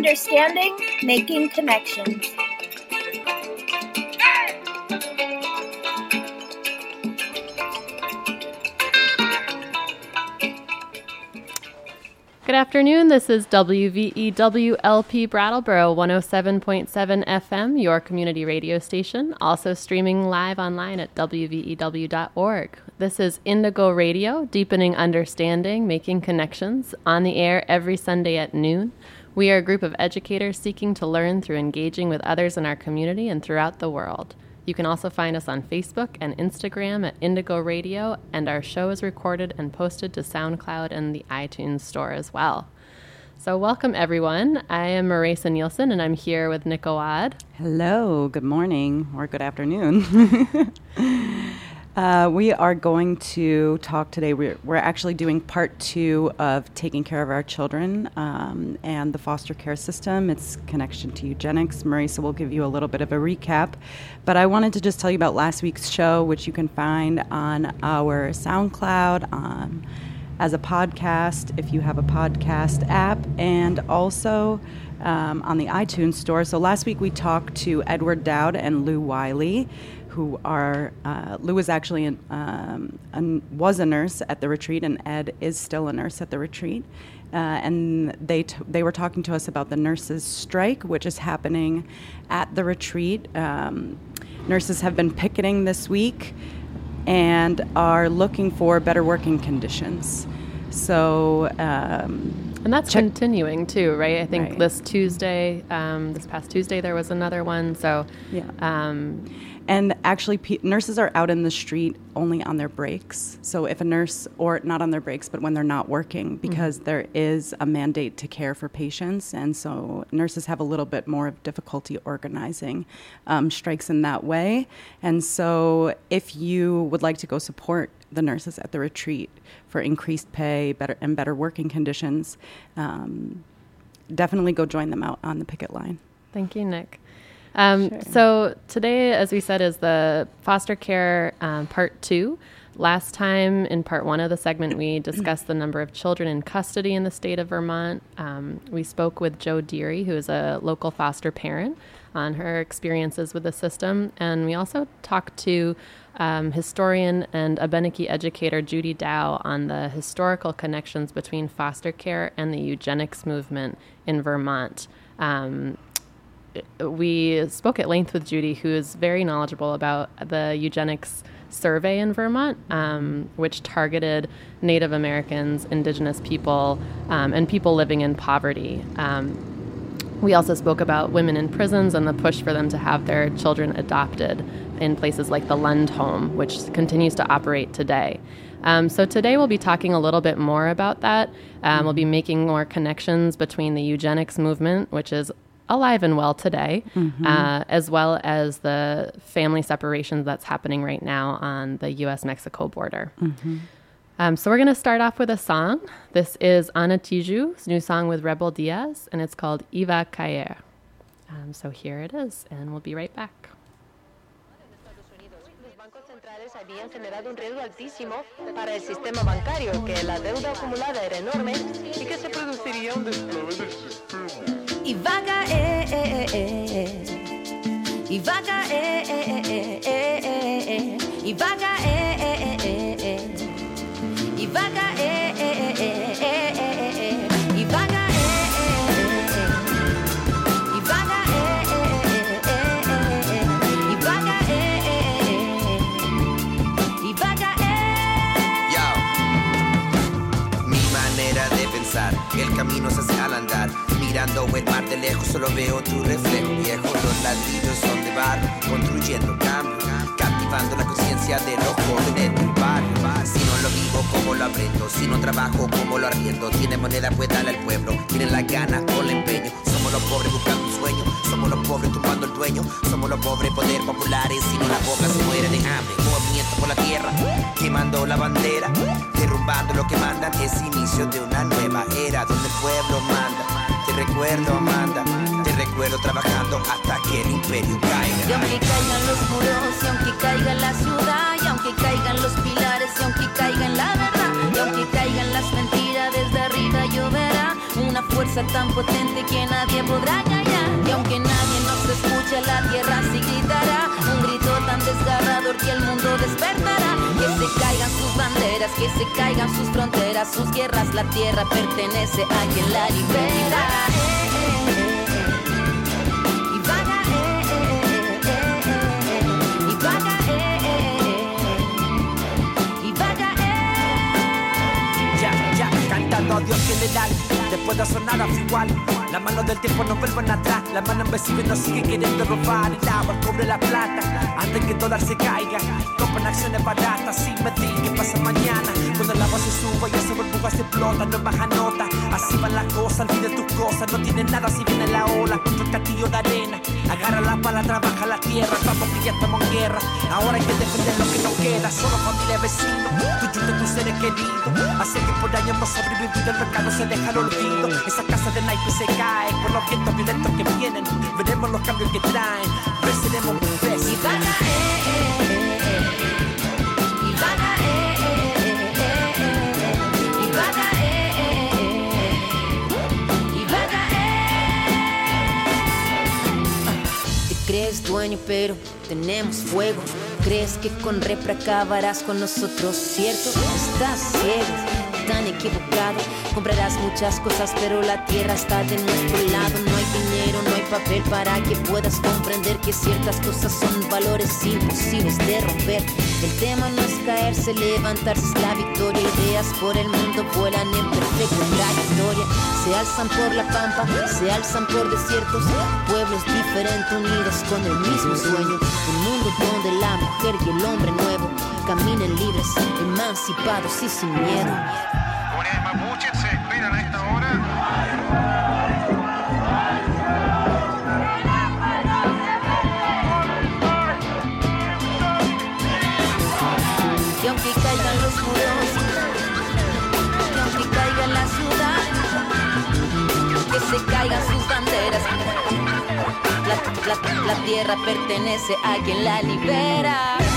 Understanding, making connections. Good afternoon. This is WVEWLP Brattleboro 107.7 FM, your community radio station, also streaming live online at WVEW.org. This is Indigo Radio, deepening understanding, making connections, on the air every Sunday at noon. We are a group of educators seeking to learn through engaging with others in our community and throughout the world. You can also find us on Facebook and Instagram at Indigo Radio, and our show is recorded and posted to SoundCloud and the iTunes Store as well. So, welcome everyone. I am Marisa Nielsen, and I'm here with Nick Awad. Hello, good morning or good afternoon. Uh, we are going to talk today. We're, we're actually doing part two of taking care of our children um, and the foster care system, its connection to eugenics. Marisa will give you a little bit of a recap. But I wanted to just tell you about last week's show, which you can find on our SoundCloud. Um, as a podcast, if you have a podcast app, and also um, on the iTunes store. So last week we talked to Edward Dowd and Lou Wiley who are uh, Lou is actually an, um, an, was a nurse at the retreat, and Ed is still a nurse at the retreat. Uh, and they t- they were talking to us about the nurses' strike, which is happening at the retreat. Um, nurses have been picketing this week and are looking for better working conditions. So. Um, and that's check- continuing too, right? I think right. this Tuesday, um, this past Tuesday, there was another one. So, yeah. Um, and actually, nurses are out in the street only on their breaks. So if a nurse, or not on their breaks, but when they're not working, mm-hmm. because mm-hmm. there is a mandate to care for patients, and so nurses have a little bit more of difficulty organizing um, strikes in that way. And so if you would like to go support the nurses at the retreat for increased pay, better and better working conditions, um, definitely go join them out on the picket line. Thank you, Nick. Um, sure. So today, as we said, is the foster care um, part two. Last time, in part one of the segment, we discussed the number of children in custody in the state of Vermont. Um, we spoke with Joe Deary, who is a local foster parent, on her experiences with the system. And we also talked to um, historian and Abenaki educator Judy Dow on the historical connections between foster care and the eugenics movement in Vermont. Um, we spoke at length with Judy, who is very knowledgeable about the eugenics survey in Vermont, um, which targeted Native Americans, Indigenous people, um, and people living in poverty. Um, we also spoke about women in prisons and the push for them to have their children adopted in places like the Lund Home, which continues to operate today. Um, so today we'll be talking a little bit more about that. Um, we'll be making more connections between the eugenics movement, which is alive and well today, mm-hmm. uh, as well as the family separations that's happening right now on the U.S. Mexico border. Mm-hmm. Um, so we're going to start off with a song. This is Ana Tijoux' new song with Rebel Diaz, and it's called Iva Caer. Um, so here it is, and we'll be right back. habían generado un riesgo altísimo para el sistema bancario, que la deuda acumulada era enorme y que se produciría un desplome del sistema. Y va a mirando el mar de lejos, solo veo tu reflejo viejo. Los ladrillos son de barro, construyendo cambio, captivando la conciencia de los jóvenes del barrio. Si no lo vivo, ¿cómo lo aprendo? Si no trabajo, ¿cómo lo arriendo? Tiene moneda, pues dale al pueblo. Tienen las ganas con el empeño. Somos los pobres buscando un sueño. Somos los pobres tumbando el dueño. Somos los pobres poder populares. Si no, la boca se muere de hambre. Movimiento por la tierra, quemando la bandera. Derrumbando lo que mandan. Es inicio de una nueva era donde el pueblo manda. Te recuerdo, Amanda. Te recuerdo trabajando hasta que el imperio caiga. Y aunque caigan los muros, y aunque caiga la ciudad, y aunque caigan los pilares, y aunque caigan la verdad, y aunque caigan las mentiras, desde arriba lloverá una fuerza tan potente que nadie podrá callar. Y aunque nadie nos escuche, la tierra sí gritará. Un desgarrador que el mundo despertará. Que se caigan sus banderas, que se caigan sus fronteras, sus guerras. La tierra pertenece a quien la libera. Y vaga, eh, eh, eh, eh, eh. Y vaga, eh, eh, eh. Y vaga, eh. Ya, ya, cantando a Dios general. Después de sonar igual. La mano del tiempo no vuelven atrás. La mano invisible nos sigue queriendo robar el agua, el cobre, la plata. Antes que el se caiga, compran acciones baratas sin medir qué pasa mañana. Cuando el agua se suba y esa burbuja se explota, no baja nota. Así van las cosas, olvide tus cosas. No tiene nada si viene la ola contra el castillo de arena. Agarra la pala, trabaja la tierra. Vamos que ya estamos en guerra. Ahora hay que defender lo que nos queda. Solo familia, vecinos, tú y tus seres queridos. Hace que por años hemos sobrevivido, el mercado se deja al olvido. Esa casa de naipes se cae por los vientos violentos que vienen. Veremos los cambios que traen. Venceremos mil Y vaga, pero tenemos fuego. Crees que con repra acabarás con nosotros, ¿cierto? Estás ciego, tan equivocado. Comprarás muchas cosas, pero la tierra está de nuestro lado. No hay dinero, papel para que puedas comprender que ciertas cosas son valores imposibles de romper. El tema no es caerse, levantarse es la victoria. Ideas por el mundo vuelan en perfecta trayectoria. Se alzan por la pampa, se alzan por desiertos. Pueblos diferentes unidos con el mismo sueño. Un mundo donde la mujer y el hombre nuevo caminen libres, emancipados y sin miedo. La, tierra pertenece a quien la libera.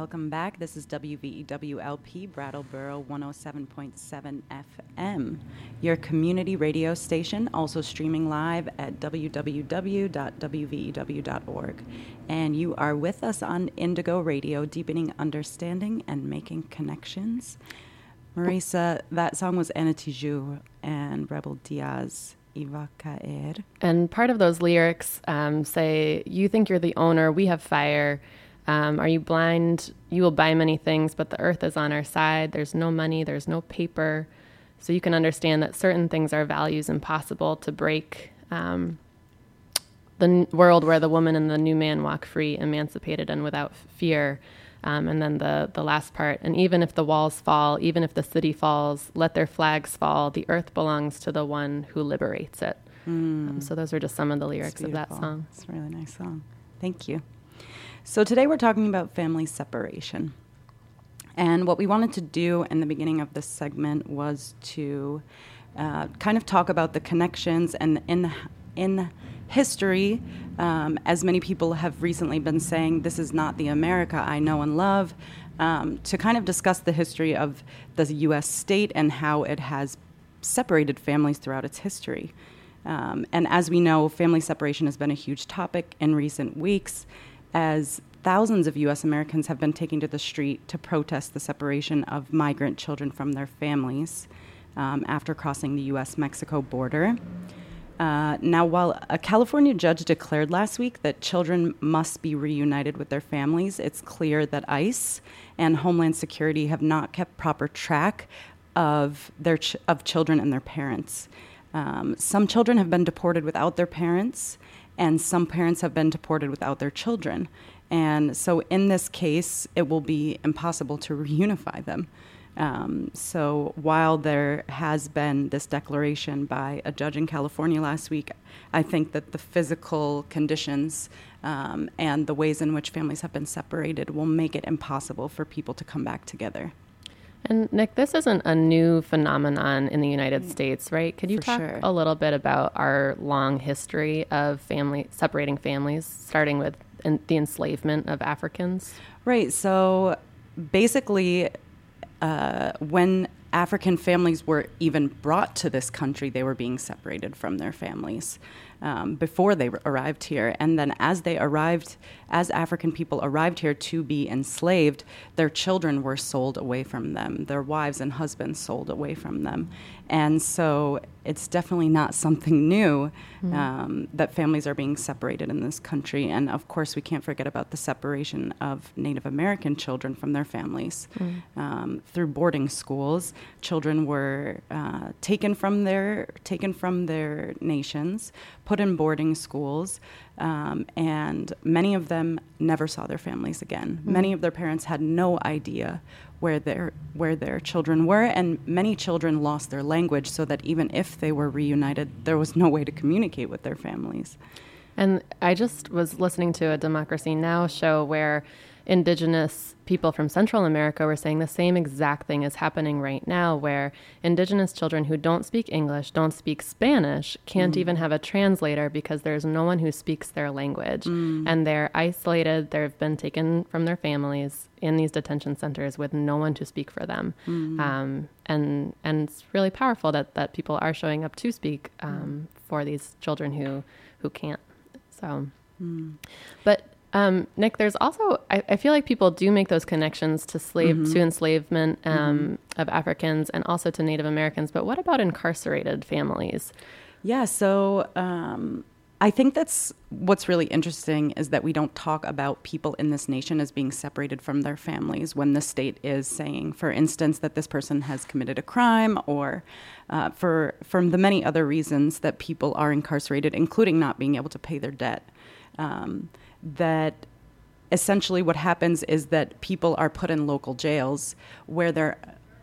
Welcome back. This is WVEWLP Brattleboro 107.7 FM, your community radio station, also streaming live at www.wvew.org. And you are with us on Indigo Radio, deepening understanding and making connections. Marisa, that song was Ana Tijoux and Rebel Diaz. And part of those lyrics um, say, You think you're the owner, we have fire. Um, are you blind? You will buy many things, but the earth is on our side. There's no money, there's no paper. So you can understand that certain things are values impossible to break. Um, the n- world where the woman and the new man walk free, emancipated, and without fear. Um, and then the, the last part, and even if the walls fall, even if the city falls, let their flags fall. The earth belongs to the one who liberates it. Um, so those are just some of the lyrics of that song. It's a really nice song. Thank you. So today we're talking about family separation. And what we wanted to do in the beginning of this segment was to uh, kind of talk about the connections and in in history, um, as many people have recently been saying, this is not the America I know and love. Um, to kind of discuss the history of the U.S. state and how it has separated families throughout its history. Um, and as we know, family separation has been a huge topic in recent weeks as thousands of U.S. Americans have been taking to the street to protest the separation of migrant children from their families um, after crossing the U.S. Mexico border. Uh, now, while a California judge declared last week that children must be reunited with their families, it's clear that ICE and Homeland Security have not kept proper track of their ch- of children and their parents. Um, some children have been deported without their parents, and some parents have been deported without their children. And so, in this case, it will be impossible to reunify them. Um, so while there has been this declaration by a judge in California last week, I think that the physical conditions um, and the ways in which families have been separated will make it impossible for people to come back together. And Nick, this isn't a new phenomenon in the United States, right? Could you For talk sure. a little bit about our long history of family separating families, starting with the enslavement of Africans? Right. So basically, uh, when African families were even brought to this country, they were being separated from their families um, before they arrived here. And then, as they arrived, as African people arrived here to be enslaved, their children were sold away from them, their wives and husbands sold away from them. And so, it's definitely not something new um, that families are being separated in this country. And of course, we can't forget about the separation of Native American children from their families um, through boarding schools. Children were uh, taken from their taken from their nations, put in boarding schools, um, and many of them never saw their families again. Many of their parents had no idea where their where their children were, and many children lost their language, so that even if they were reunited, there was no way to communicate with their families. And I just was listening to a Democracy Now! show where indigenous people from Central America were saying the same exact thing is happening right now, where indigenous children who don't speak English, don't speak Spanish, can't even have a translator because there's no one who speaks their language. And they're isolated, they've been taken from their families in these detention centers with no one to speak for them. Um, and and it's really powerful that, that people are showing up to speak um, for these children who, who can't. So, but um, Nick, there's also I, I feel like people do make those connections to slave to enslavement um, of Africans and also to Native Americans. But what about incarcerated families? Yeah, so um, I think that's what's really interesting is that we don't talk about people in this nation as being separated from their families when the state is saying, for instance, that this person has committed a crime or uh, for from the many other reasons that people are incarcerated, including not being able to pay their debt. Um, that essentially what happens is that people are put in local jails where they're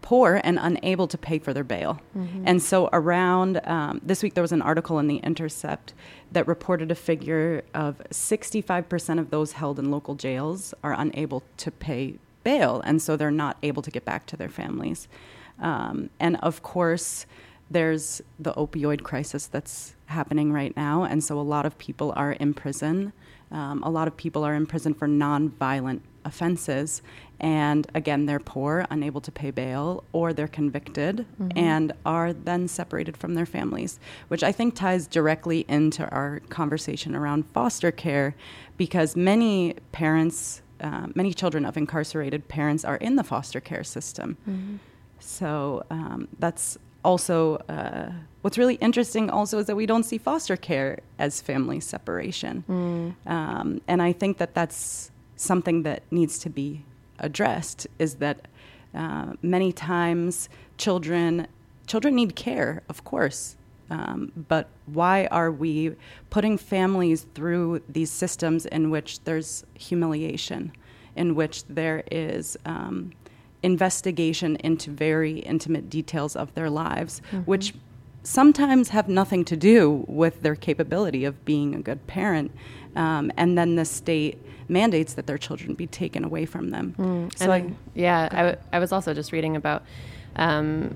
poor and unable to pay for their bail. And so, around um, this week, there was an article in The Intercept that reported a figure of 65% of those held in local jails are unable to pay bail. And so, they're not able to get back to their families. Um, and of course, there's the opioid crisis that's happening right now. And so, a lot of people are in prison. Um, a lot of people are in prison for nonviolent offenses. And again, they're poor, unable to pay bail, or they're convicted and are then separated from their families, which I think ties directly into our conversation around foster care because many parents, uh, many children of incarcerated parents are in the foster care system. So um, that's also uh, what's really interesting. Also, is that we don't see foster care as family separation, um, and I think that that's something that needs to be addressed. Is that uh, many times children children need care, of course. Um, but why are we putting families through these systems in which there's humiliation, in which there is um, investigation into very intimate details of their lives, which sometimes have nothing to do with their capability of being a good parent. Um, and then the state mandates that their children be taken away from them. So I, And yeah, I, w- I was also just reading about, um,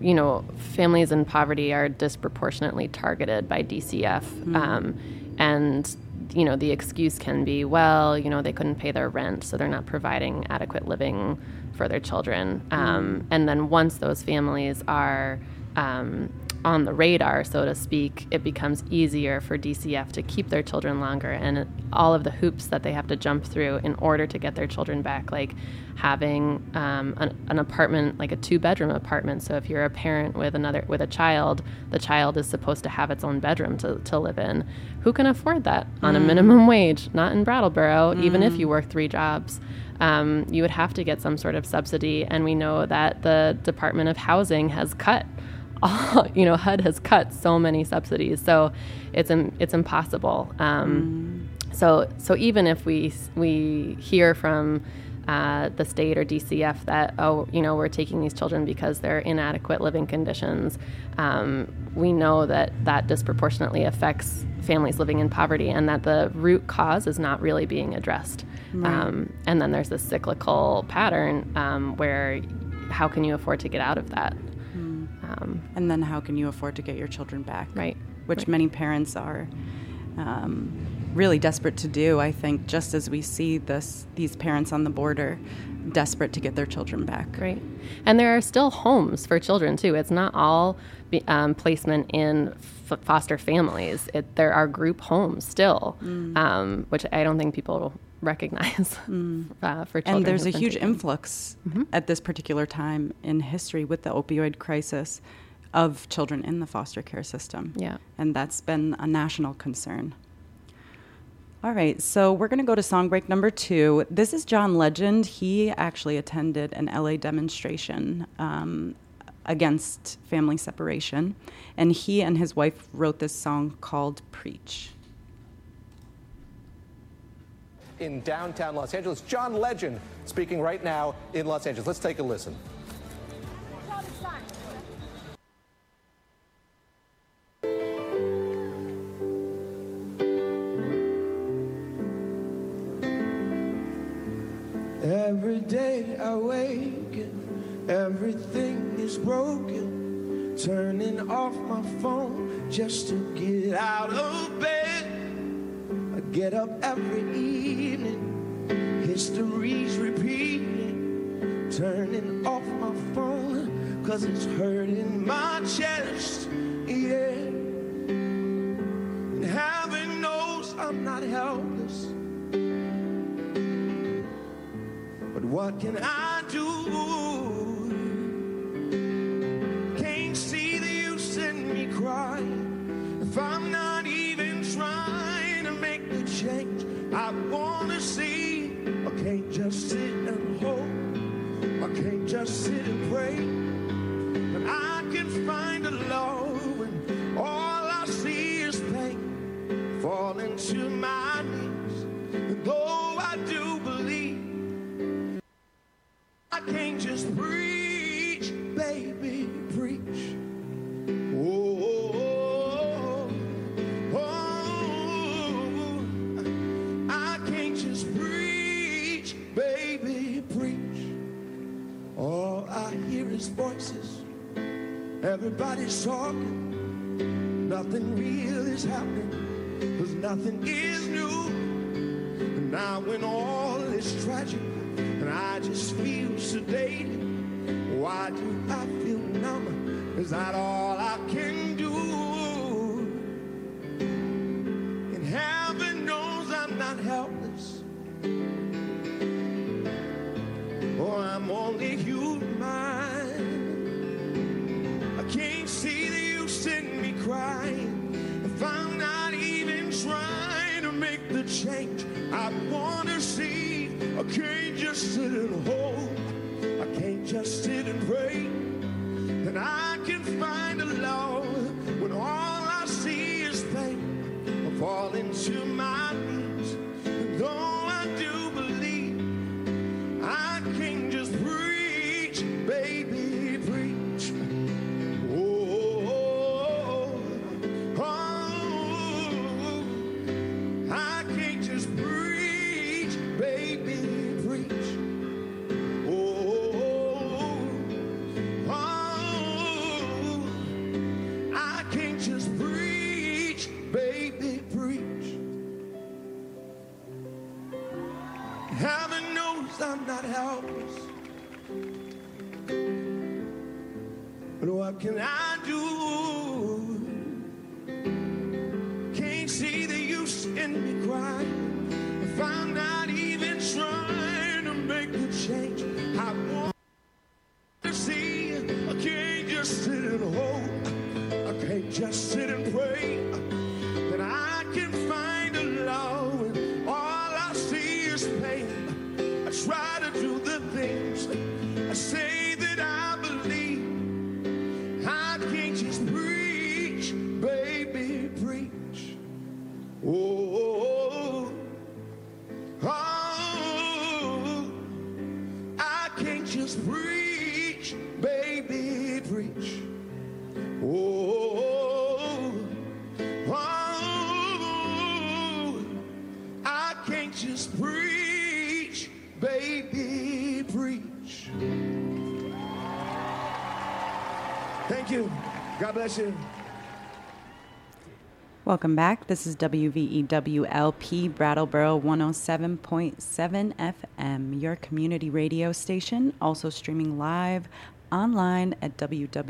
you know, families in poverty are disproportionately targeted by DCF. Um, and, you know, the excuse can be, well, you know, they couldn't pay their rent, so they're not providing adequate living for their children. Um, and then once those families are um, on the radar, so to speak, it becomes easier for DCF to keep their children longer and all of the hoops that they have to jump through in order to get their children back, like having um, an, an apartment, like a two-bedroom apartment. So if you're a parent with another with a child, the child is supposed to have its own bedroom to, to live in. Who can afford that on a minimum wage? Not in Brattleboro, even if you work three jobs um, you would have to get some sort of subsidy. And we know that the Department of Housing has cut, all, you know, HUD has cut so many subsidies. So it's it's impossible. Um, So so even if we we hear from uh, the state or DCF that, oh, you know, we're taking these children because they're inadequate living conditions. Um, we know that that disproportionately affects families living in poverty and that the root cause is not really being addressed. Um, and then there's this cyclical pattern um, where how can you afford to get out of that? Um, And then how can you afford to get your children back? Right. Which Right. many parents are um, really desperate to do. I think just as we see this, these parents on the border desperate to get their children back. Right. And there are still homes for children too. It's not all um, placement in f- foster families. It, there are group homes still, Mm. um, which I don't think people recognize uh, for children. And there's a huge taken. influx at this particular time in history with the opioid crisis of children in the foster care system. Yeah. And that's been a national concern. All right, so we're going to go to song break number two. This is John Legend. He actually attended an LA demonstration um, against family separation, and he and his wife wrote this song called Preach. In downtown Los Angeles. John Legend speaking right now in Los Angeles. Let's take a listen. Every day I wake everything is broken. Turning off my phone just to get out of bed. Get up every evening, history's repeating. Turning off my phone, cause it's hurting my chest. Yeah. And heaven knows I'm not helpless. But what can I do? Just sit and hope. I can't just sit and pray. But I can find a love when all I see is pain. Falling to my knees. And though I do believe. I can't just preach, baby, preach. Voices. Everybody's talking. Nothing real is happening. Cause nothing is new. And now when all is tragic and I just feel sedated, why do I feel numb? Is that all I can in You. Welcome back. This is WVEWLP Brattleboro 107.7 FM, your community radio station, also streaming live online at www.wvew.org.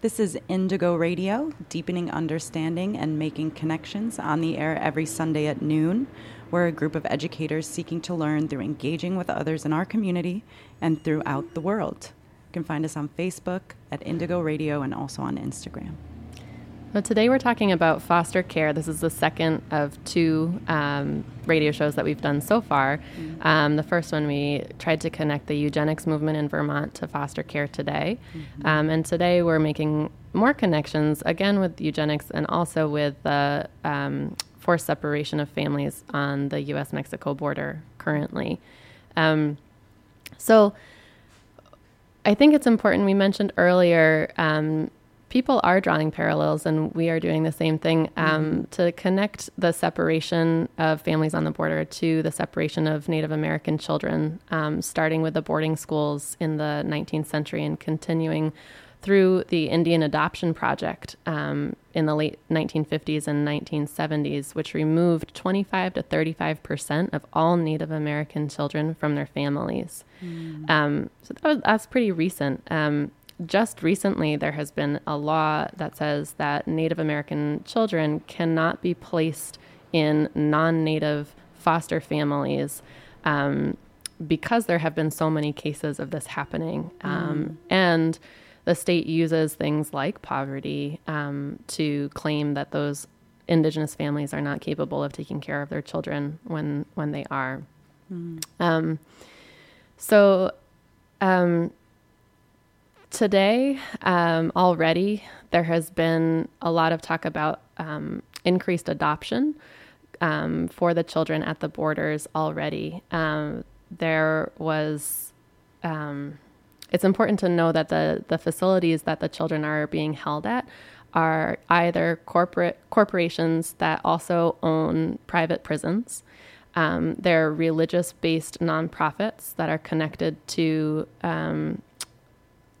This is Indigo Radio, deepening understanding and making connections on the air every Sunday at noon. We're a group of educators seeking to learn through engaging with others in our community and throughout the world. You can find us on Facebook at Indigo Radio and also on Instagram. Well, today we're talking about foster care. This is the second of two um, radio shows that we've done so far. Um, the first one, we tried to connect the eugenics movement in Vermont to foster care today. Um, and today we're making more connections, again with eugenics and also with the um, forced separation of families on the US Mexico border currently. Um, so, I think it's important. We mentioned earlier, um, people are drawing parallels, and we are doing the same thing um, to connect the separation of families on the border to the separation of Native American children, um, starting with the boarding schools in the 19th century and continuing through the Indian Adoption Project um, in the late 1950s and 1970s, which removed 25 to 35 percent of all Native American children from their families. Um, so that was, that's pretty recent. Um, just recently, there has been a law that says that Native American children cannot be placed in non native foster families um, because there have been so many cases of this happening. Um, And the state uses things like poverty um, to claim that those indigenous families are not capable of taking care of their children when when they are. Um, so um, today, um, already, there has been a lot of talk about um, increased adoption um, for the children at the borders already. Um, there was, um, it's important to know that the, the facilities that the children are being held at are either corporate corporations that also own private prisons. Um, they're religious based nonprofits that are connected to um,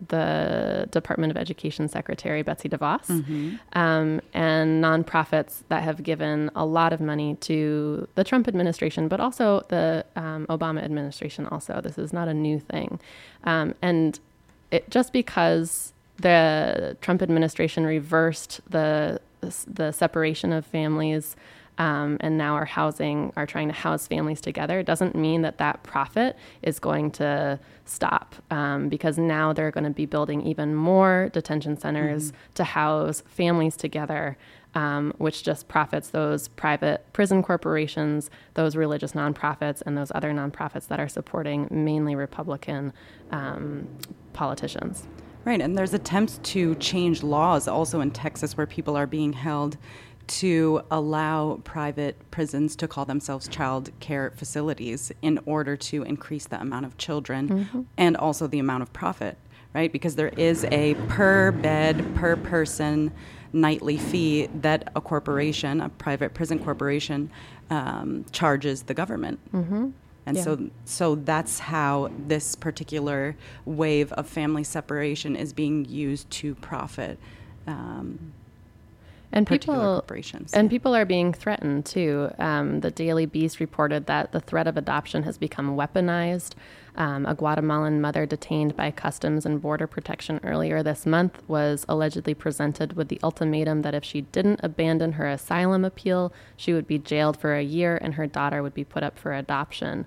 the Department of Education Secretary Betsy DeVos, um, and nonprofits that have given a lot of money to the Trump administration, but also the um, Obama administration. Also, this is not a new thing, um, and it, just because the Trump administration reversed the the separation of families um, and now are housing are trying to house families together doesn't mean that that profit is going to stop um, because now they're going to be building even more detention centers to house families together um, which just profits those private prison corporations those religious nonprofits and those other nonprofits that are supporting mainly republican um, politicians. Right, and there's attempts to change laws also in Texas where people are being held to allow private prisons to call themselves child care facilities in order to increase the amount of children and also the amount of profit, right? Because there is a per bed, per person nightly fee that a corporation, a private prison corporation, um, charges the government. And Yeah. so, so that's how this particular wave of family separation is being used to profit. Um, and people and people are being threatened too. Um, the Daily Beast reported that the threat of adoption has become weaponized. Um, a Guatemalan mother detained by Customs and Border Protection earlier this month was allegedly presented with the ultimatum that if she didn't abandon her asylum appeal, she would be jailed for a year and her daughter would be put up for adoption.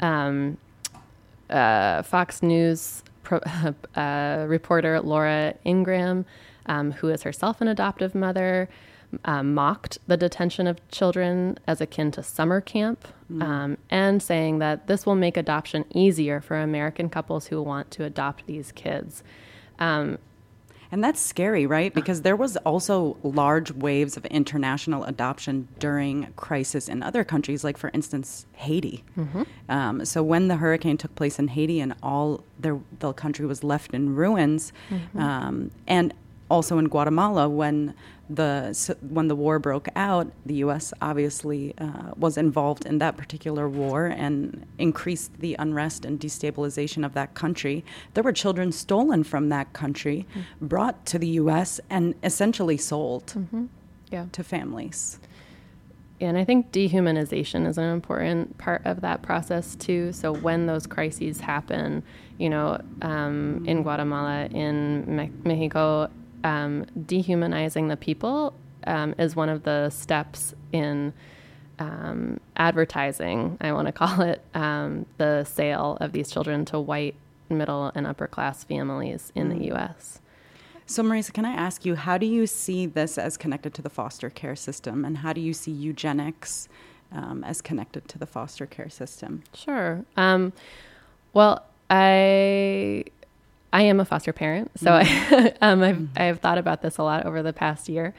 Um, uh, Fox News pro- uh, reporter Laura Ingraham, um, who is herself an adoptive mother, uh, mocked the detention of children as akin to summer camp, um, and saying that this will make adoption easier for American couples who want to adopt these kids. Um, And that's scary, right? Because there was also large waves of international adoption during crisis in other countries, like for instance Haiti. Um, so when the hurricane took place in Haiti and all their, the country was left in ruins, um, and also in Guatemala, when the when the war broke out, the U.S. obviously uh, was involved in that particular war and increased the unrest and destabilization of that country. There were children stolen from that country, brought to the U.S. and essentially sold Yeah. to families. And I think dehumanization is an important part of that process too. So when those crises happen, you know, um, in Guatemala, in Me- Mexico, um, dehumanizing the people um, is one of the steps in um, advertising, I want to call it, um, the sale of these children to white, middle, and upper class families in the U.S. So, Marisa, can I ask you, how do you see this as connected to the foster care system, and how do you see eugenics um, as connected to the foster care system? Sure. Um, well, I I am a foster parent, so I, um, I've I've thought about this a lot over the past year.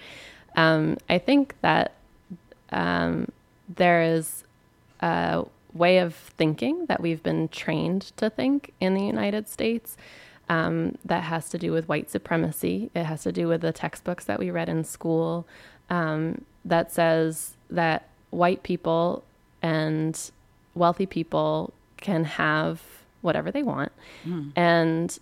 Um, I think that um, there is a way of thinking that we've been trained to think in the United States um, that has to do with white supremacy. It has to do with the textbooks that we read in school um, that says that white people and wealthy people can have whatever they want, and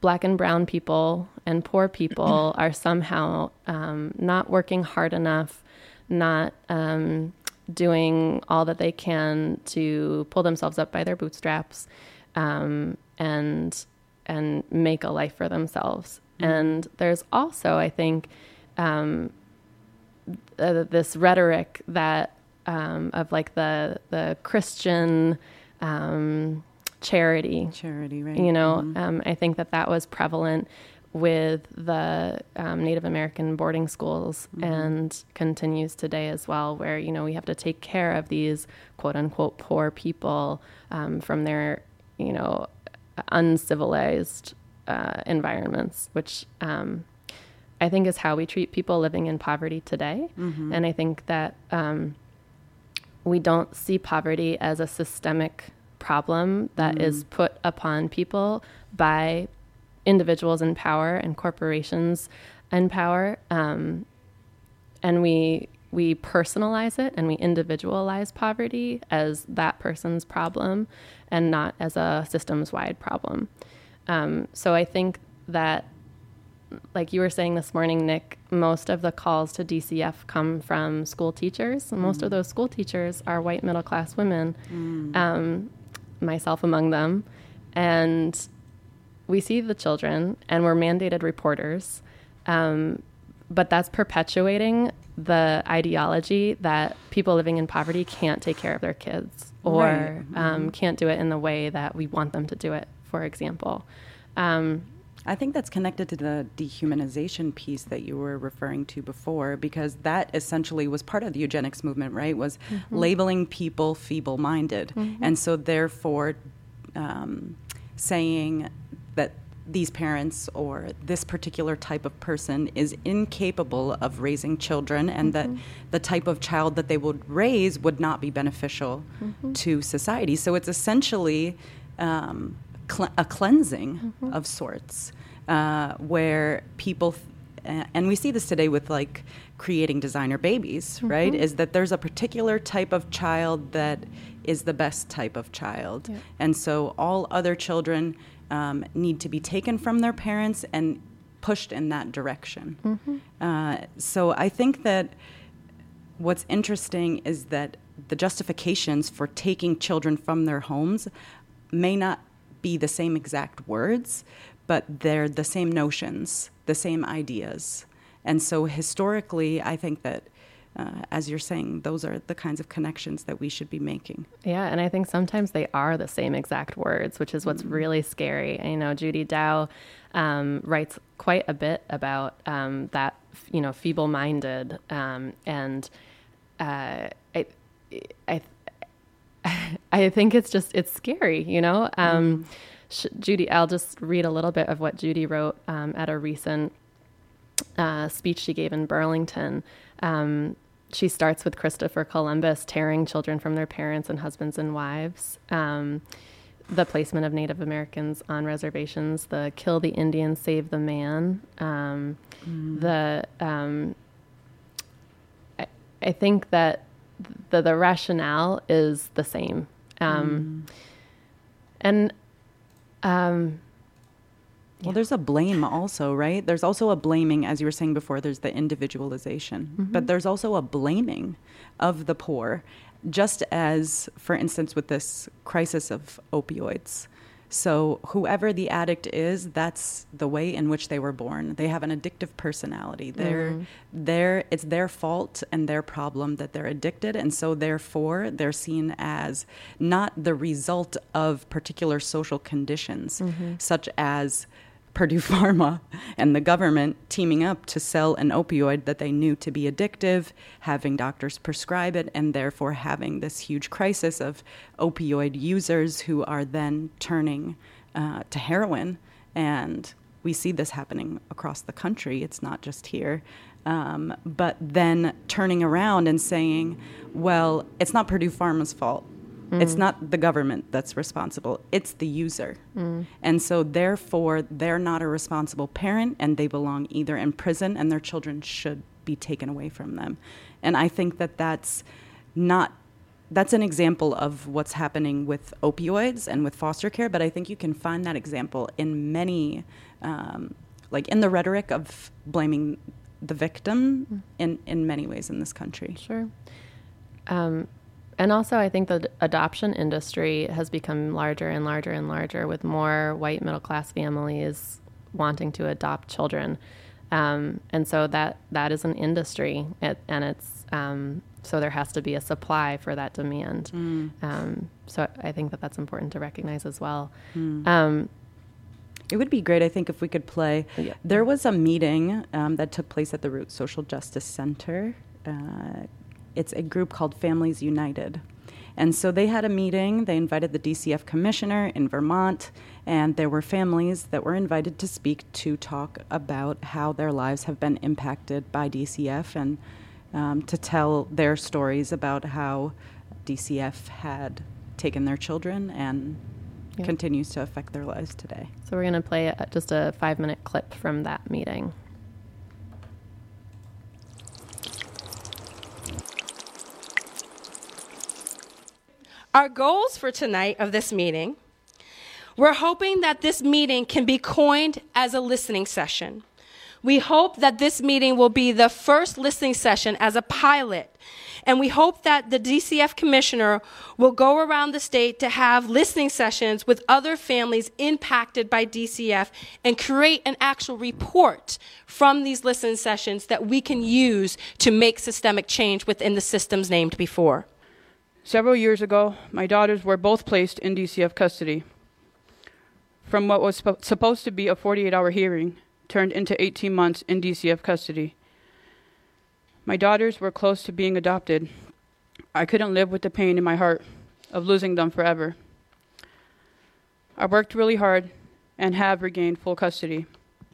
black and brown people and poor people are somehow um, not working hard enough, not um, doing all that they can to pull themselves up by their bootstraps, um, and and make a life for themselves. And there's also, I think, um, uh, this rhetoric that um, of like the the Christian um, charity Charity, right? you know, um, I think that that was prevalent with the um, Native American boarding schools and continues today as well, where, you know, we have to take care of these quote unquote poor people um, from their, you know, uncivilized uh, environments, which um, I think is how we treat people living in poverty today. And I think that um, we don't see poverty as a systemic problem that is put upon people by individuals in power and corporations in power. Um, and we we personalize it and we individualize poverty as that person's problem and not as a systems wide problem. Um, so I think that like you were saying this morning, Nick, most of the calls to DCF come from school teachers. and Most of those school teachers are white middle class women, um, myself among them. And we see the children and we're mandated reporters. Um, but that's perpetuating the ideology that people living in poverty can't take care of their kids or um, can't do it in the way that we want them to do it, for example. Um, I think that's connected to the dehumanization piece that you were referring to before, because that essentially was part of the eugenics movement, right? Was labeling people feeble minded. And so, therefore, um, saying that these parents or this particular type of person is incapable of raising children and that the type of child that they would raise would not be beneficial to society. So it's essentially um, cle- a cleansing of sorts uh, where people, th- and we see this today with like creating designer babies, right? Is that there's a particular type of child that is the best type of child. And so all other children um, need to be taken from their parents and pushed in that direction. Uh, so I think that what's interesting is that the justifications for taking children from their homes may not be the same exact words, but they're the same notions, the same ideas. And so historically, I think that, uh, as you're saying, those are the kinds of connections that we should be making. Yeah, and I think sometimes they are the same exact words, which is what's really scary. And, you know, Judy Dow um, writes quite a bit about um, that, you know, feeble-minded, um, and uh, I, I, I think it's just it's scary, you know. Um, sh- Judy, I'll just read a little bit of what Judy wrote um, at a recent uh, speech she gave in Burlington. Um, she starts with Christopher Columbus tearing children from their parents and husbands and wives. Um, the placement of Native Americans on reservations, the kill the Indian, save the man, um, the um, I, I think that the the rationale is the same, um, and um, Well, there's a blame also, right? There's also a blaming, as you were saying before, there's the individualization, but there's also a blaming of the poor, just as, for instance, with this crisis of opioids. So, whoever the addict is, that's the way in which they were born. They have an addictive personality. They're, mm-hmm. they're, it's their fault and their problem that they're addicted. And so, therefore, they're seen as not the result of particular social conditions, mm-hmm. such as Purdue Pharma and the government teaming up to sell an opioid that they knew to be addictive, having doctors prescribe it, and therefore having this huge crisis of opioid users who are then turning uh, to heroin. And we see this happening across the country, it's not just here. Um, but then turning around and saying, well, it's not Purdue Pharma's fault. It's not the government that's responsible, it's the user. And so, therefore, they're not a responsible parent and they belong either in prison and their children should be taken away from them. And I think that that's not. That's an example of what's happening with opioids and with foster care, but I think you can find that example in many, um, like in the rhetoric of blaming the victim in, in many ways in this country. Sure. Um, and also, I think the adoption industry has become larger and larger and larger with more white middle class families wanting to adopt children. Um, and so that that is an industry, it, and it's um, so there has to be a supply for that demand. Um, so I think that that's important to recognize as well. Um, It would be great, I think, if we could play. Yeah. There was a meeting um, that took place at the Root Social Justice Center. Uh, it's a group called Families United. And so they had a meeting. They invited the DCF commissioner in Vermont, and there were families that were invited to speak to talk about how their lives have been impacted by DCF and um, to tell their stories about how DCF had taken their children and continues to affect their lives today. so we're going to play a, just a five minute clip from that meeting. Our goals for tonight of this meeting, we're hoping that this meeting can be coined as a listening session. We hope that this meeting will be the first listening session as a pilot. And we hope that the DCF commissioner will go around the state to have listening sessions with other families impacted by DCF and create an actual report from these listening sessions that we can use to make systemic change within the systems named before. Several years ago, my daughters were both placed in DCF custody. From what was spo- supposed to be a 48 hour hearing, turned into 18 months in DCF custody. My daughters were close to being adopted. I couldn't live with the pain in my heart of losing them forever. I worked really hard and have regained full custody.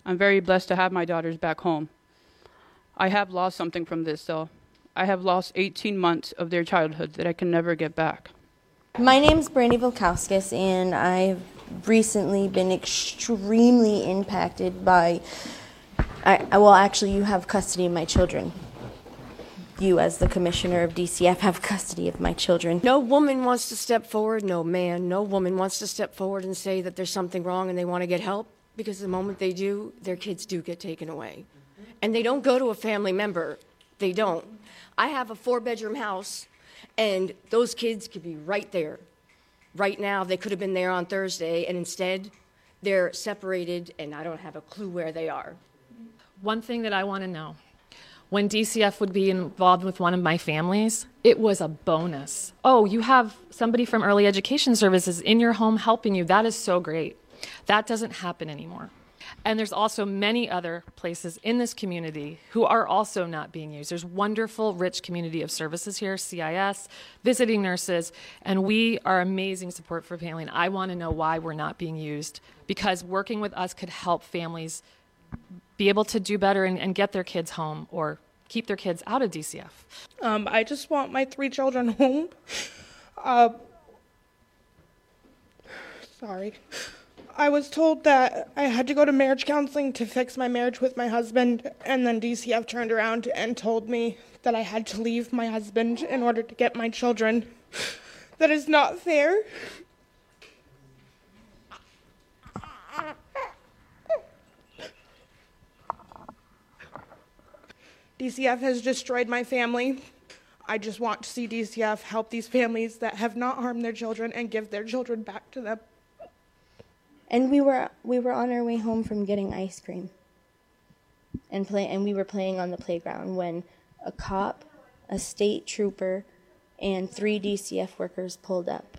I'm very blessed to have my daughters back home. I have lost something from this, though. I have lost 18 months of their childhood that I can never get back. My name's Brandy Vilkauskas, and I've recently been extremely impacted by. I, I- well, actually, you have custody of my children. You, as the commissioner of DCF, have custody of my children. No woman wants to step forward, no man, no woman wants to step forward and say that there's something wrong and they want to get help because the moment they do, their kids do get taken away. And they don't go to a family member. They don't. I have a four bedroom house and those kids could be right there. Right now, they could have been there on Thursday and instead they're separated and I don't have a clue where they are. One thing that I want to know when DCF would be involved with one of my families, it was a bonus. Oh, you have somebody from early education services in your home helping you. That is so great. That doesn't happen anymore. And there's also many other places in this community who are also not being used. There's wonderful, rich community of services here, CIS, visiting nurses, and we are amazing support for family. And I want to know why we're not being used because working with us could help families be able to do better and, and get their kids home or keep their kids out of DCF. Um, I just want my three children home. Uh, Sorry. I was told that I had to go to marriage counseling to fix my marriage with my husband, and then DCF turned around and told me that I had to leave my husband in order to get my children. That is not fair. DCF has destroyed my family. I just want to see DCF help these families that have not harmed their children and give their children back to them. And we were we were on our way home from getting ice cream. And play and we were playing on the playground when a cop, a state trooper, and three DCF workers pulled up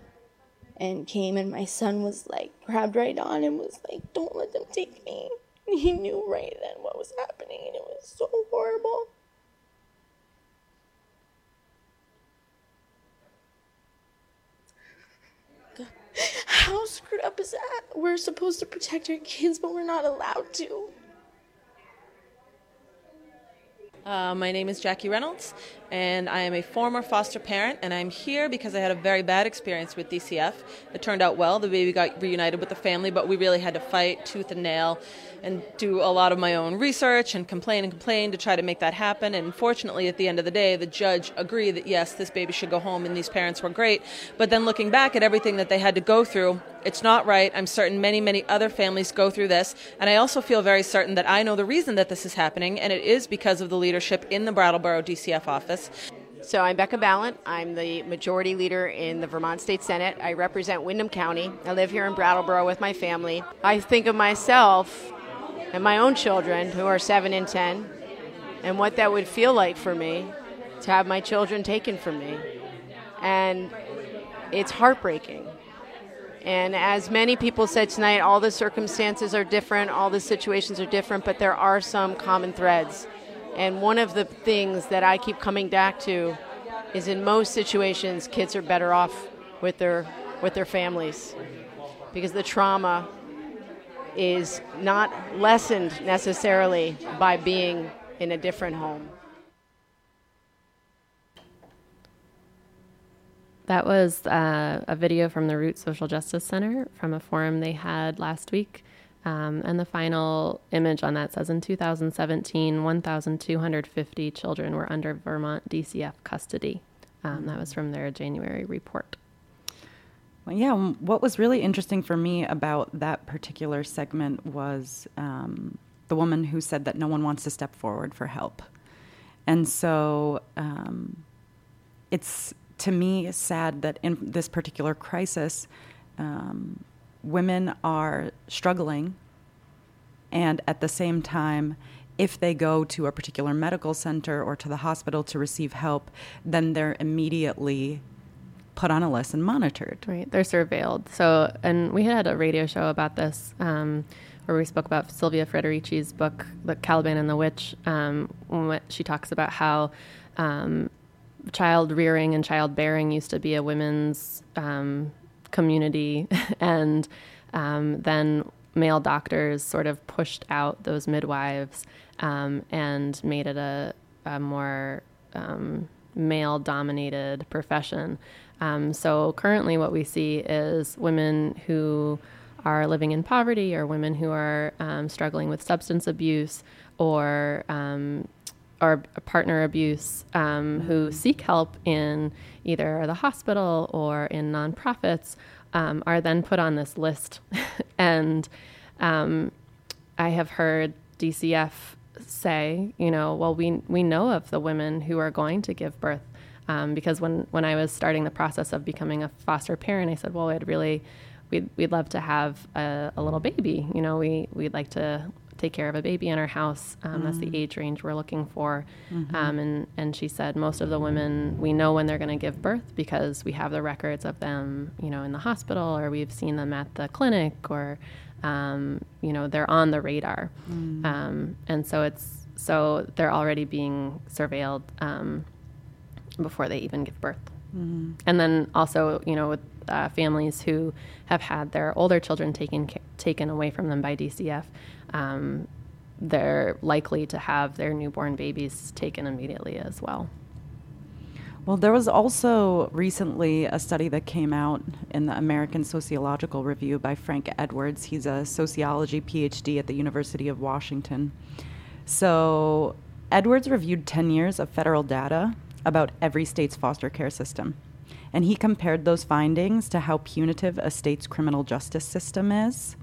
and came and my son was like grabbed right on and was like, Don't let them take me. He knew right then what was happening and it was so horrible. How screwed up is that? We're supposed to protect our kids, but we're not allowed to. Uh, my name is Jackie Reynolds, and I am a former foster parent, and I'm here because I had a very bad experience with DCF. It turned out well. The baby got reunited with the family, but we really had to fight tooth and nail and do a lot of my own research and complain and complain to try to make that happen. And fortunately, at the end of the day, the judge agreed that yes, this baby should go home, and these parents were great. But then looking back at everything that they had to go through, it's not right. I'm certain many, many other families go through this. And I also feel very certain that I know the reason that this is happening, and it is because of the leadership in the Brattleboro DCF office. So I'm Becca Balint. I'm the majority leader in the Vermont State Senate. I represent Windham County. I live here in Brattleboro with my family. I think of myself and my own children, who are 7 and 10, and what that would feel like for me to have my children taken from me. And it's heartbreaking. And as many people said tonight, all the circumstances are different, all the situations are different, but there are some common threads. And one of the things that I keep coming back to is in most situations, kids are better off with their, with their families because the trauma is not lessened necessarily by being in a different home. That was uh, a video from the Root Social Justice Center from a forum they had last week. Um, and the final image on that says in 2017, 1,250 children were under Vermont DCF custody. Um, that was from their January report. Well, yeah, what was really interesting for me about that particular segment was um, the woman who said that no one wants to step forward for help. And so um, it's to me sad that in this particular crisis, um, women are struggling, and at the same time, if they go to a particular medical center or to the hospital to receive help, then they're immediately put on a list and monitored. Right, they're surveilled. So, and we had a radio show about this um, where we spoke about Silvia Federici's book, The Caliban and the Witch. Um, she talks about how um, child rearing and child bearing used to be a women's um, community, and um, then male doctors sort of pushed out those midwives um, and made it a, a more um, male dominated profession. Um, so currently, what we see is women who are living in poverty or women who are um, struggling with substance abuse or um, or partner abuse um, who seek help in either the hospital or in nonprofits um, are then put on this list. and um, I have heard DCF say, you know, well, we, we know of the women who are going to give birth. Um, because when, when I was starting the process of becoming a foster parent, I said, well, I'd really, we'd, we'd love to have a, a little baby. You know, we, we'd like to take care of a baby in our house. Um, mm. That's the mm. age range we're looking for. Mm-hmm. Um, and, and she said most of the women, we know when they're going to give birth because we have the records of them, you know, in the hospital or we've seen them at the clinic or, um, you know, they're on the radar. Mm. Um, and so it's, so they're already being surveilled um, before they even give birth. Mm. And then also, you know, with uh, families who have had their older children taken taken away from them by DCF, um, they're likely to have their newborn babies taken immediately as well. Well, there was also recently a study that came out in the American Sociological Review by Frank Edwards. He's a sociology PhD at the University of Washington. So, Edwards reviewed 10 years of federal data about every state's foster care system. And he compared those findings to how punitive a state's criminal justice system is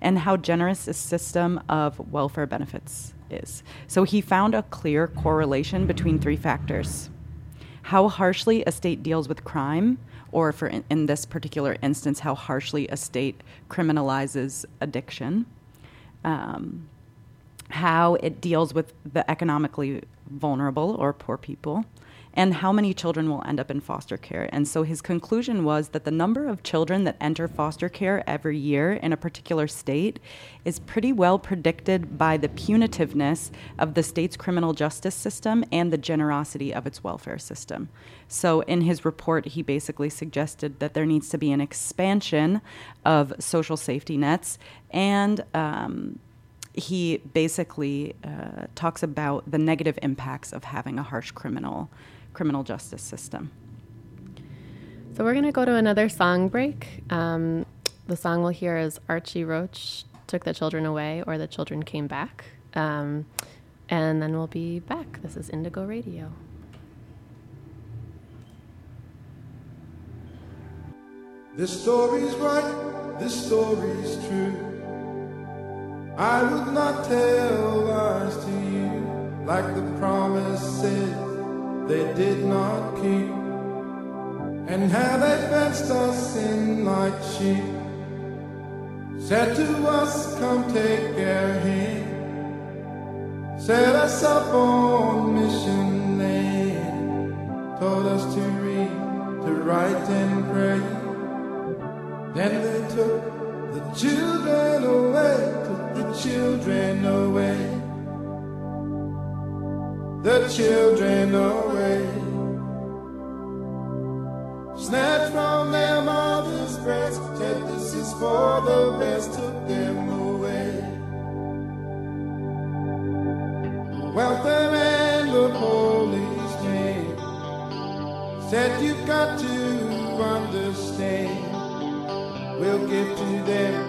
and how generous a system of welfare benefits is. So he found a clear correlation between three factors how harshly a state deals with crime, or for in, in this particular instance, how harshly a state criminalizes addiction, um, how it deals with the economically vulnerable or poor people, and how many children will end up in foster care. And so his conclusion was that the number of children that enter foster care every year in a particular state is pretty well predicted by the punitiveness of the state's criminal justice system and the generosity of its welfare system. So in his report, he basically suggested that there needs to be an expansion of social safety nets and um, he basically uh, talks about the negative impacts of having a harsh criminal criminal justice system. So we're going to go to another song break. Um, the song we'll hear is Archie Roach Took the Children Away or The Children Came Back. Um, and then we'll be back. This is Indigo Radio. This story's right, this story's true. I would not tell lies to you like the promise said they did not keep, and how they fenced us in like sheep. Said to us, Come take our hand. Set us up on mission land. Told us to read, to write, and pray. Then they took the children away, took the children away children away. Snatched from their mother's breast, said this is for the best, took them away. Welfare and the police came, said you've got to understand. We'll give to them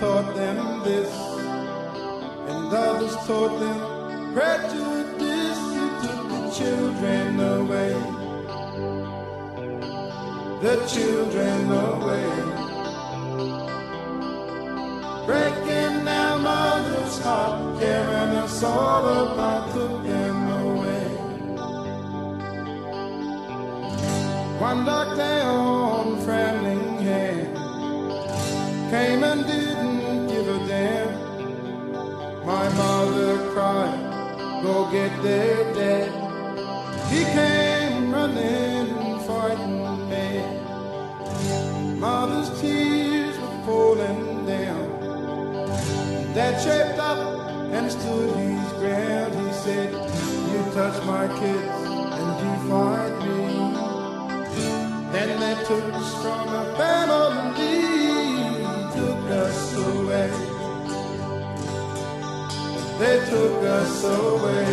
taught them this. And others taught them prejudice. Took the children away. The children away. Breaking our mother's heart, carrying us all about, took them away. One dark day on Framlingham came and didn't Mother cried, go get their dad. He came running, fighting mad. Mother's tears were falling down. Dad shaped up and stood his ground. He said, You touch my kids and you fight me. Then they took us from a family, They took us away.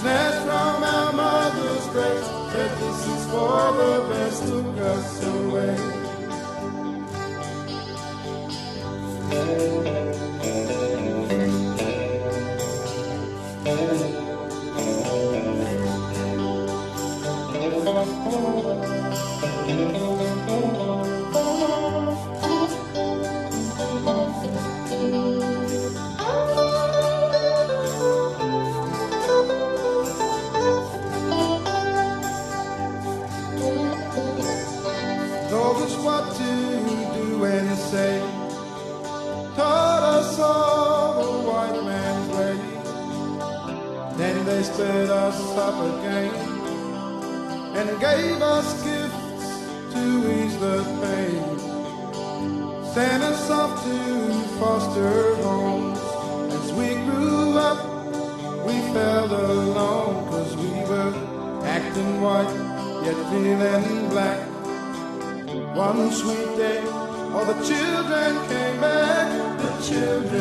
Snatched from our mother's breast, said this is for the best, took us away.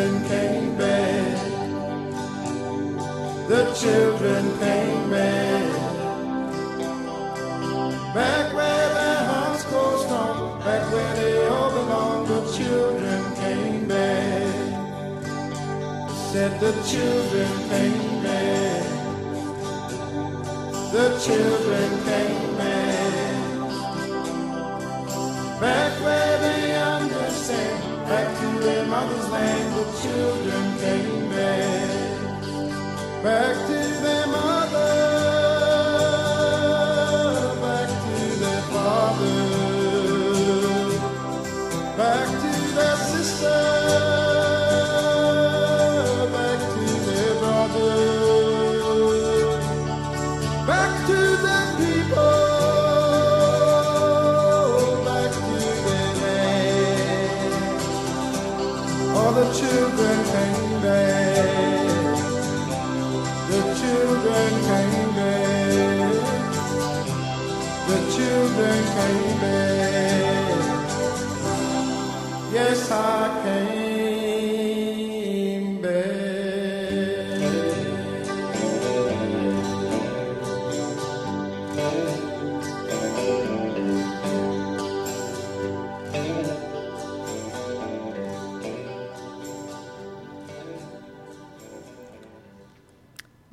Children came back. The children came back. Back where their hearts go strong, back where they all belong, the children came back. Said the children came back. The children came back. Back where back to their mother's land, the children came back. Back to their mother,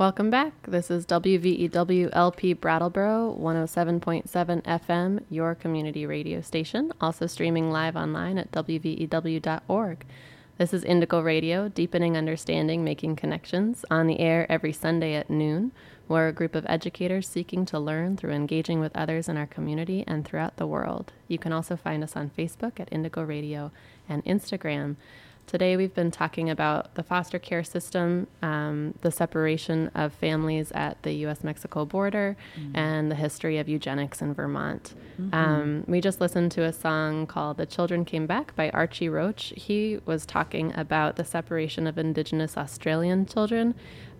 Welcome back. This is WVEWLP Brattleboro 107.7 FM, your community radio station, also streaming live online at WVEW.org. This is Indigo Radio, deepening understanding, making connections, on the air every Sunday at noon. We're a group of educators seeking to learn through engaging with others in our community and throughout the world. You can also find us on Facebook at Indigo Radio and Instagram. Today, we've been talking about the foster care system, um, the separation of families at the US Mexico border, Mm. and the history of eugenics in Vermont. Mhm. Um, we just listened to a song called The Children Came Back by Archie Roach. He was talking about the separation of Indigenous Australian children,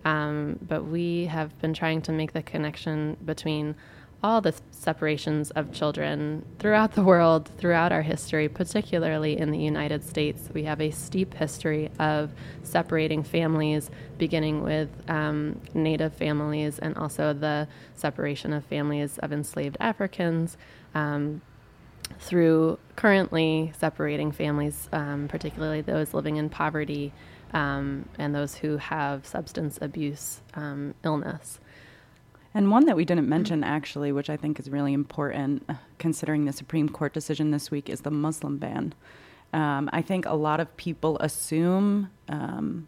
um, but we have been trying to make the connection between all the separations of children throughout the world, throughout our history, particularly in the United States. We have a steep history of separating families, beginning with um, Native families and also the separation of families of enslaved Africans. Um, through currently separating families, um, particularly those living in poverty um, and those who have substance abuse um, illness. And one that we didn't mention, actually, which I think is really important, considering the Supreme Court decision this week, is the Muslim ban. Um, I think a lot of people assume, um,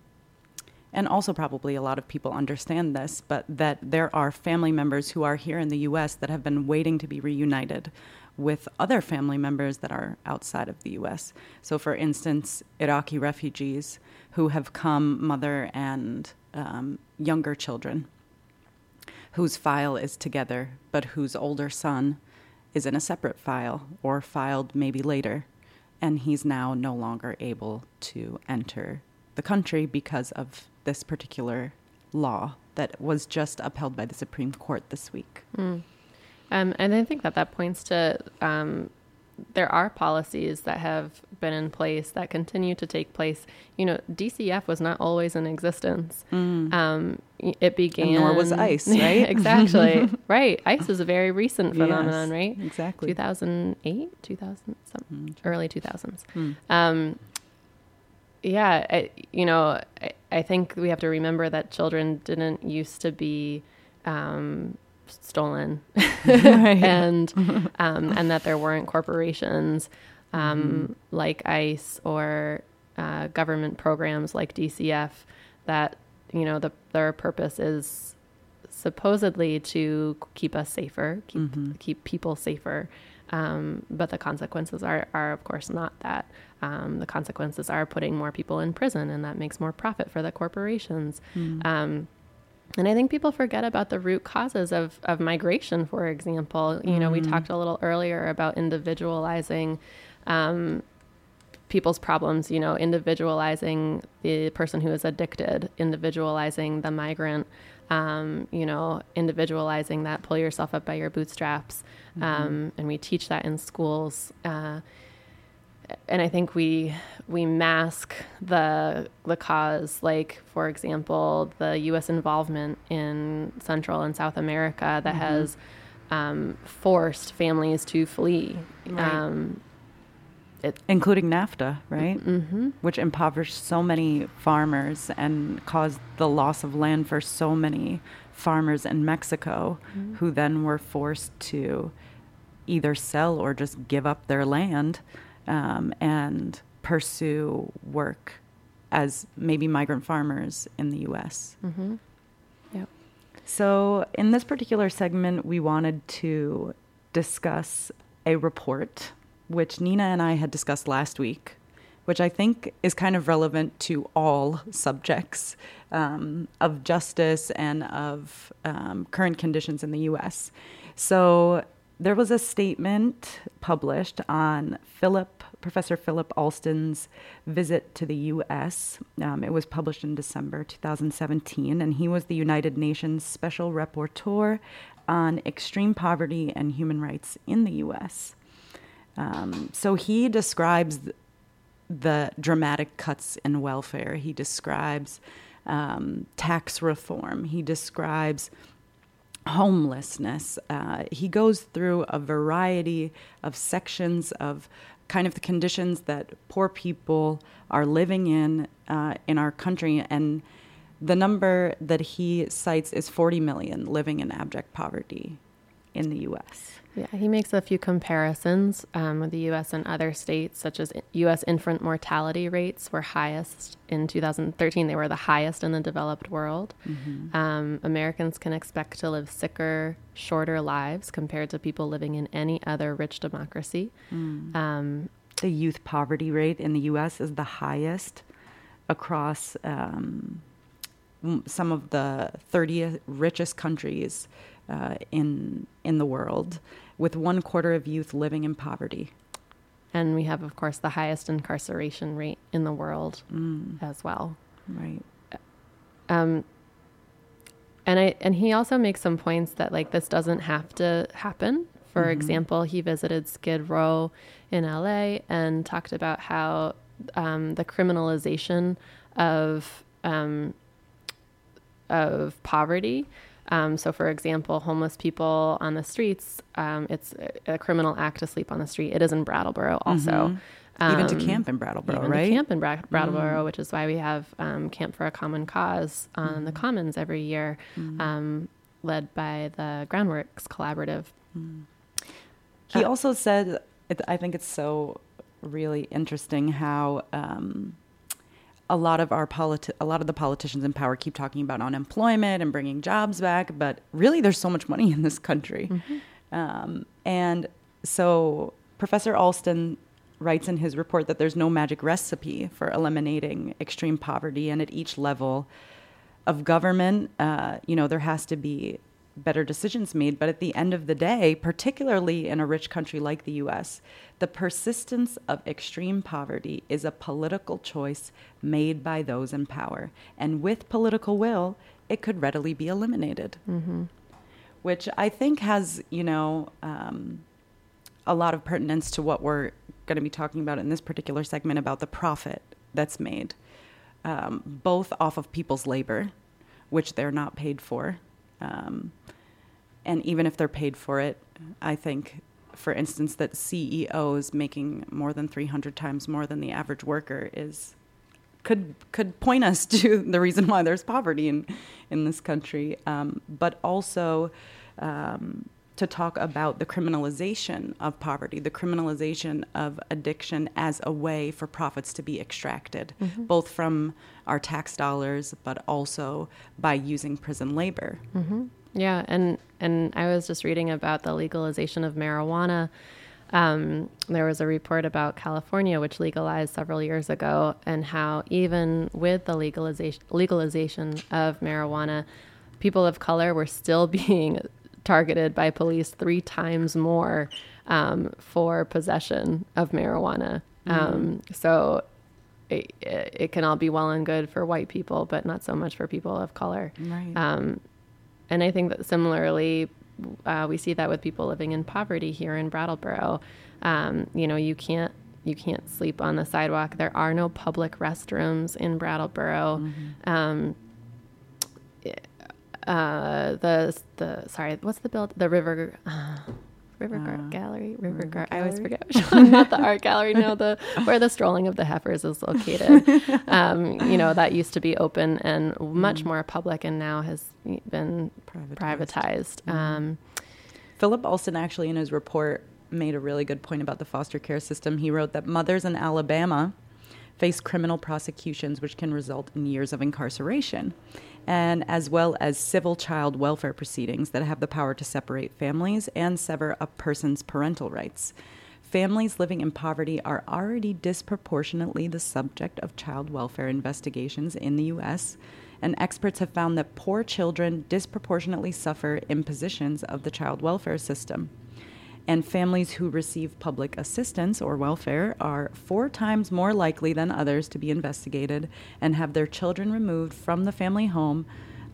and also probably a lot of people understand this, but that there are family members who are here in the U.S. that have been waiting to be reunited with other family members that are outside of the U.S. So, for instance, Iraqi refugees who have come, mother and um, younger children whose file is together, but whose older son is in a separate file or filed maybe later, and he's now no longer able to enter the country because of this particular law that was just upheld by the Supreme Court this week. Mm. Um, and I think that that points to um, there are policies that have been in place that continue to take place. You know, DCF was not always in existence. Mm. Um, it began. nor was ICE, right? exactly. right. ICE is a very recent Yes, phenomenon, right? exactly. 2008, 2000, some, early 2000s. Mm. Um, yeah, I, you know, I, I think we have to remember that children didn't used to be um, stolen, Right. and um, and that there weren't corporations um, like ICE or uh, government programs like DCF that you know the their purpose is supposedly to keep us safer, keep keep people safer. Um, but the consequences are, are, of course, not that. Um, the consequences are putting more people in prison, and that makes more profit for the corporations. Mm. Um, and I think people forget about the root causes of, of migration, for example. You know, we Mm. talked a little earlier about individualizing um, people's problems, you know, individualizing the person who is addicted, individualizing the migrant, um, you know, individualizing that pull yourself up by your bootstraps. Mhm. Um, and we teach that in schools. Uh, and I think we we mask the the cause, like for example, the U.S. involvement in Central and South America that Mhm. has um, forced families to flee. Right. Um, it, including NAFTA, right? Mhm. Which impoverished so many farmers and caused the loss of land for so many farmers in Mexico, Mhm. who then were forced to either sell or just give up their land um, and pursue work as maybe migrant farmers in the U.S. Mhm. Yep. So, in this particular segment, we wanted to discuss a report which Nina and I had discussed last week, which I think is kind of relevant to all subjects um, of justice and of um, current conditions in the US. So, there was a statement published on Philip, Professor Philip Alston's visit to the U.S. Um, it was published in December 2017, and he was the United Nations Special Rapporteur on extreme poverty and human rights in the U.S. Um, so he describes the dramatic cuts in welfare. He describes um, tax reform. He describes homelessness. Uh, he goes through a variety of sections of kind of the conditions that poor people are living in uh, in our country. And the number that he cites is 40 million living in abject poverty in the U.S. Yeah, he makes a few comparisons um, with the U.S. and other states, such as U.S. infant mortality rates were highest in 2013. They were the highest in the developed world. Mhm. Um, Americans can expect to live sicker, shorter lives compared to people living in any other rich democracy. Mm. Um, the youth poverty rate in the U.S. is the highest across um, some of the 30 richest countries uh, in in the world, with one quarter of youth living in poverty. and we have, of course, the highest incarceration rate in the world Mm. as well. Right. Um, and I and he also makes some points that like this doesn't have to happen. For Mhm. example, he visited Skid Row in LA and talked about how um, the criminalization of um, of poverty. Um, so, for example, homeless people on the streets, um, it's a, a criminal act to sleep on the street. It is in Brattleboro also. Mhm. Even to Um, camp in Brattleboro, even to camp in Bra- Brattleboro, Mm. which is why we have um, Camp for a Common Cause on the Mhm. Commons every year, Mhm. um, led by the Groundworks Collaborative. He Uh, also said, I think it's so really interesting how um, a lot of our politi- a lot of the politicians in power keep talking about unemployment and bringing jobs back, but really, there's so much money in this country, um, and so Professor Alston writes in his report that there's no magic recipe for eliminating extreme poverty, and at each level of government, uh, you know, there has to be better decisions made. But at the end of the day, particularly in a rich country like the US, the persistence of extreme poverty is a political choice made by those in power. And with political will, it could readily be eliminated. Mm-hmm. Which I think has, you know, um, a lot of pertinence to what we're going to be talking about in this particular segment about the profit that's made, um, both off of people's labor, which they're not paid for. Um, and even if they're paid for it, I think, for instance, that CEOs making more than 300 times more than the average worker is could could point us to the reason why there's poverty in in this country, um, but also um, to talk about the criminalization of poverty, the criminalization of addiction as a way for profits to be extracted, Mhm. both from our tax dollars, but also by using prison labor. hmm Yeah, and and I was just reading about the legalization of marijuana. Um, there was a report about California, which legalized several years ago, and how even with the legalization legalization of marijuana, people of color were still being targeted by police three times more um, for possession of marijuana Um, so it, it can all be well and good for white people, but not so much for people of color. Right. Um, and I think that similarly, uh, we see that with people living in poverty here in Brattleboro. Um, you know, you can't you can't sleep on the sidewalk. There are no public restrooms in Brattleboro. Um, uh, the the sorry, what's the build? The river. Uh, River Gar- Gallery, River, Gar- I always forget. which one, Not the art gallery, no, the where the strolling of the heifers is located. um, you know that used to be open and much more public, and now has been privatized. Um, Philip Alston actually in his report made a really good point about the foster care system. He wrote that mothers in Alabama face criminal prosecutions which can result in years of incarceration and as well as civil child welfare proceedings that have the power to separate families and sever a person's parental rights. Families living in poverty are already disproportionately the subject of child welfare investigations in the US, and experts have found that poor children disproportionately suffer impositions of the child welfare system. And families who receive public assistance or welfare are four times more likely than others to be investigated and have their children removed from the family home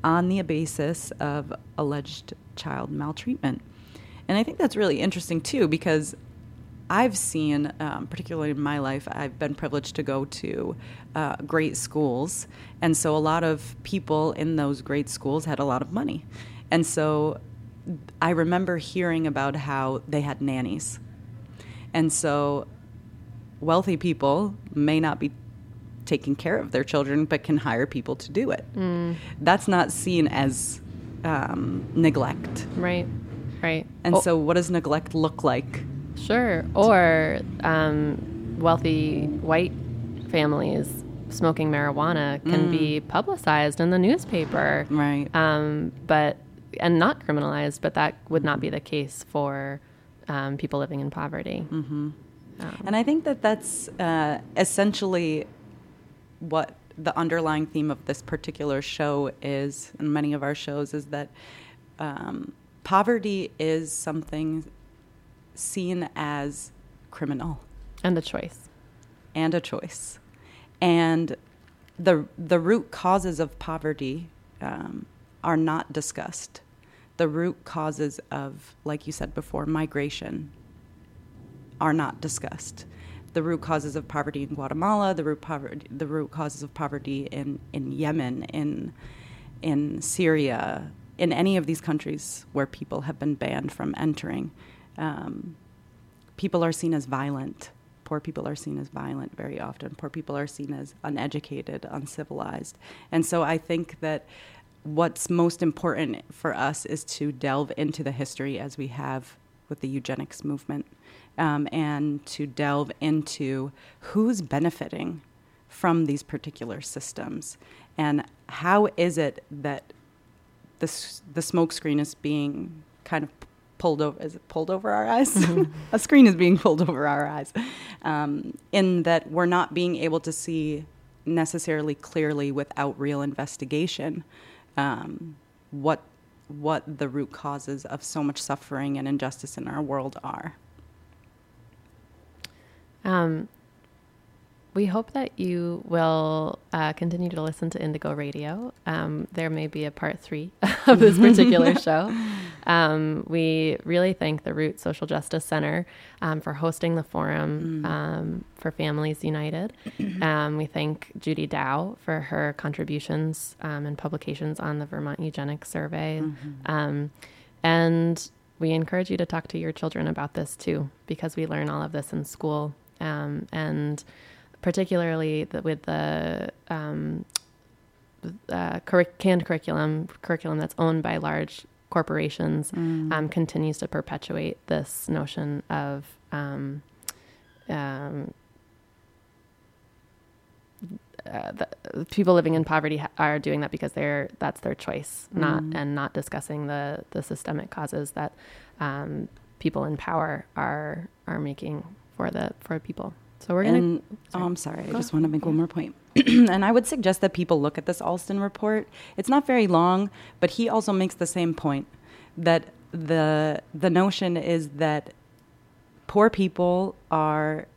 on the basis of alleged child maltreatment. And I think that's really interesting too because I've seen, um, particularly in my life, I've been privileged to go to uh, great schools. And so a lot of people in those great schools had a lot of money. And so I remember hearing about how they had nannies. And so wealthy people may not be taking care of their children, but can hire people to do it. Mm. That's not seen as um, neglect. Right, right. And Oh. so, what does neglect look like? Sure. Or um, wealthy white families smoking marijuana can Mm. be publicized in the newspaper. Right. Um, but, and not criminalized, but that would not be the case for um, people living in poverty. hmm Um, and I think that that's uh, essentially what the underlying theme of this particular show is, and many of our shows, is that um, poverty is something seen as criminal. And a choice, and a choice, and the the root causes of poverty um, are not discussed. The root causes of, like you said before, migration are not discussed. The root causes of poverty in Guatemala, the root poverty, the root causes of poverty in, in Yemen, in in Syria, in any of these countries where people have been banned from entering, um, people are seen as violent. Poor people are seen as violent very often. Poor people are seen as uneducated, uncivilized, and so I think that what's most important for us is to delve into the history as we have with the eugenics movement um, and to delve into who's benefiting from these particular systems. And how is it that the, the smoke screen is being kind of pulled over is it pulled over our eyes? A screen is being pulled over our eyes um, in that we're not being able to see necessarily clearly without real investigation um, what what the root causes of so much suffering and injustice in our world are. Um, we hope that you will uh, continue to listen to Indigo Radio. Um, there may be a part three of this particular show. Um, we really thank the Root Social Justice Center um, for hosting the forum um, for Families United. Um, we thank Judy Dow for her contributions um, and publications on the Vermont Eugenics Survey. Mhm. Um, and we encourage you to talk to your children about this too, because we learn all of this in school. Um, and particularly the, with the um, uh, curric- canned curriculum, curriculum that's owned by large corporations, Mm. um, continues to perpetuate this notion of um, um, uh, the, people living in poverty ha- are doing that because they're that's their choice, not Mm. and not discussing the the systemic causes that um, people in power are are making for the for people. So we're going to. Oh, I'm sorry. Um, Go I just want to make one more point. and I would suggest that people look at this Alston report. It's not very long, but he also makes the same point that the the notion is that poor people are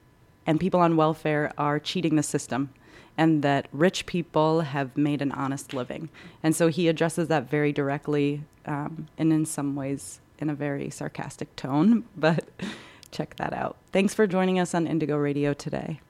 and people on welfare are cheating the system and that rich people have made an honest living. And so he addresses that very directly um, and in some ways in a very sarcastic tone, but Check that out. Thanks for joining us on Indigo Radio today.